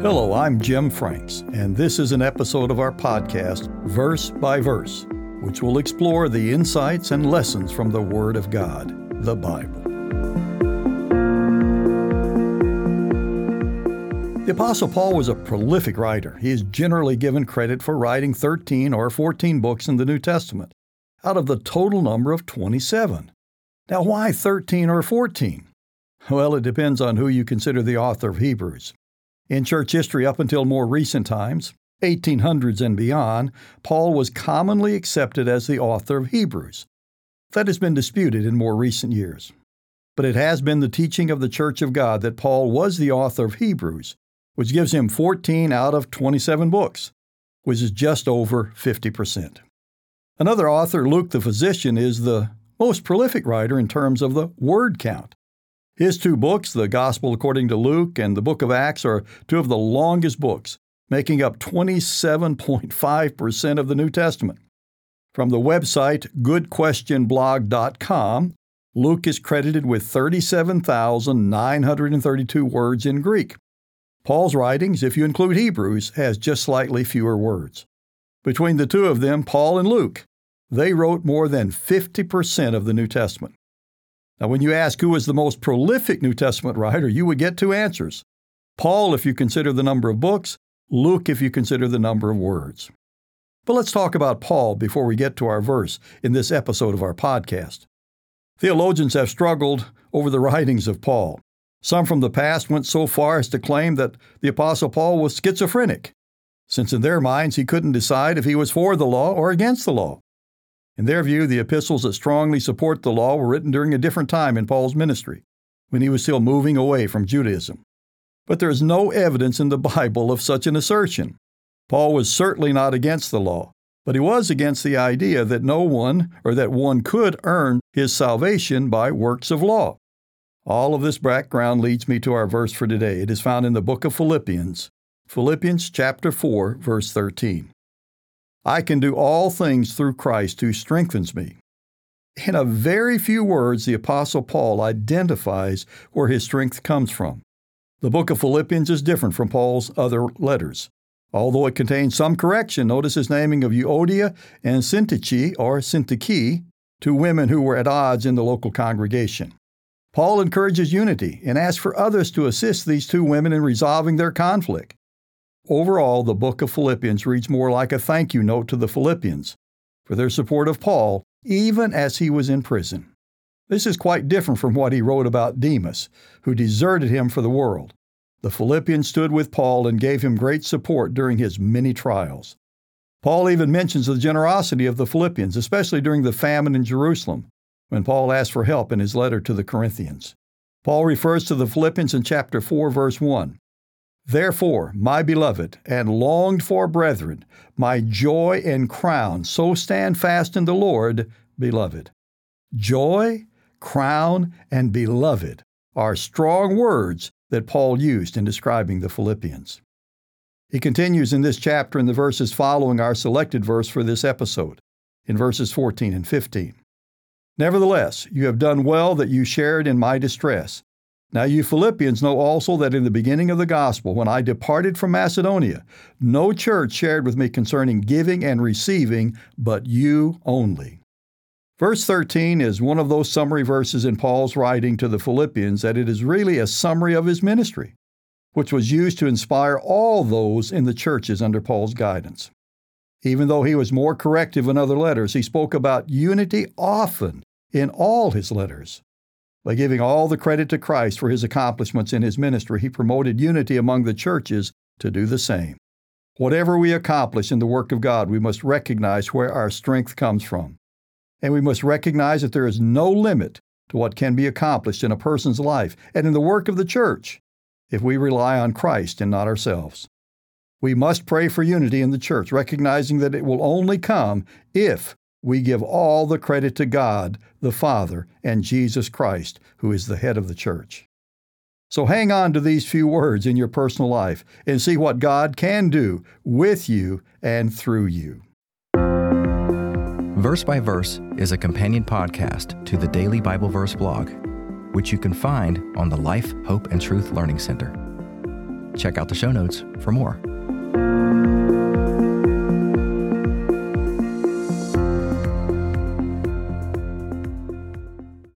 Hello, I'm Jim Franks, and this is an episode of our podcast, Verse by Verse, which will explore the insights and lessons from the Word of God, the Bible. The Apostle Paul was a prolific writer. He is generally given credit for writing 13 or 14 books in the New Testament, out of the total number of 27. Now, why 13 or 14? Well, it depends on who you consider the author of Hebrews. In church history up until more recent times, 1800s and beyond, Paul was commonly accepted as the author of Hebrews. That has been disputed in more recent years. But it has been the teaching of the Church of God that Paul was the author of Hebrews, which gives him 14 out of 27 books, which is just over 50%. Another author, Luke the physician, is the most prolific writer in terms of the word count. His two books, the Gospel according to Luke and the Book of Acts, are two of the longest books, making up 27.5% of the New Testament. From the website goodquestionblog.com, Luke is credited with 37,932 words in Greek. Paul's writings, if you include Hebrews, has just slightly fewer words. Between the two of them, Paul and Luke, they wrote more than 50% of the New Testament. Now, when you ask who is the most prolific New Testament writer, you would get two answers Paul, if you consider the number of books, Luke, if you consider the number of words. But let's talk about Paul before we get to our verse in this episode of our podcast. Theologians have struggled over the writings of Paul. Some from the past went so far as to claim that the Apostle Paul was schizophrenic, since in their minds he couldn't decide if he was for the law or against the law. In their view, the epistles that strongly support the law were written during a different time in Paul's ministry, when he was still moving away from Judaism. But there is no evidence in the Bible of such an assertion. Paul was certainly not against the law, but he was against the idea that no one or that one could earn his salvation by works of law. All of this background leads me to our verse for today. It is found in the book of Philippians, Philippians chapter 4, verse 13. I can do all things through Christ who strengthens me. In a very few words, the Apostle Paul identifies where his strength comes from. The book of Philippians is different from Paul's other letters. Although it contains some correction, notice his naming of Euodia and Syntyche or Syntyche, two women who were at odds in the local congregation. Paul encourages unity and asks for others to assist these two women in resolving their conflict. Overall, the book of Philippians reads more like a thank you note to the Philippians for their support of Paul, even as he was in prison. This is quite different from what he wrote about Demas, who deserted him for the world. The Philippians stood with Paul and gave him great support during his many trials. Paul even mentions the generosity of the Philippians, especially during the famine in Jerusalem, when Paul asked for help in his letter to the Corinthians. Paul refers to the Philippians in chapter 4, verse 1. Therefore, my beloved and longed for brethren, my joy and crown, so stand fast in the Lord, beloved. Joy, crown, and beloved are strong words that Paul used in describing the Philippians. He continues in this chapter in the verses following our selected verse for this episode, in verses 14 and 15. Nevertheless, you have done well that you shared in my distress. Now, you Philippians know also that in the beginning of the gospel, when I departed from Macedonia, no church shared with me concerning giving and receiving, but you only. Verse 13 is one of those summary verses in Paul's writing to the Philippians that it is really a summary of his ministry, which was used to inspire all those in the churches under Paul's guidance. Even though he was more corrective in other letters, he spoke about unity often in all his letters. By giving all the credit to Christ for his accomplishments in his ministry, he promoted unity among the churches to do the same. Whatever we accomplish in the work of God, we must recognize where our strength comes from. And we must recognize that there is no limit to what can be accomplished in a person's life and in the work of the church if we rely on Christ and not ourselves. We must pray for unity in the church, recognizing that it will only come if we give all the credit to God, the Father, and Jesus Christ, who is the head of the church. So hang on to these few words in your personal life and see what God can do with you and through you. Verse by Verse is a companion podcast to the Daily Bible Verse blog, which you can find on the Life, Hope, and Truth Learning Center. Check out the show notes for more.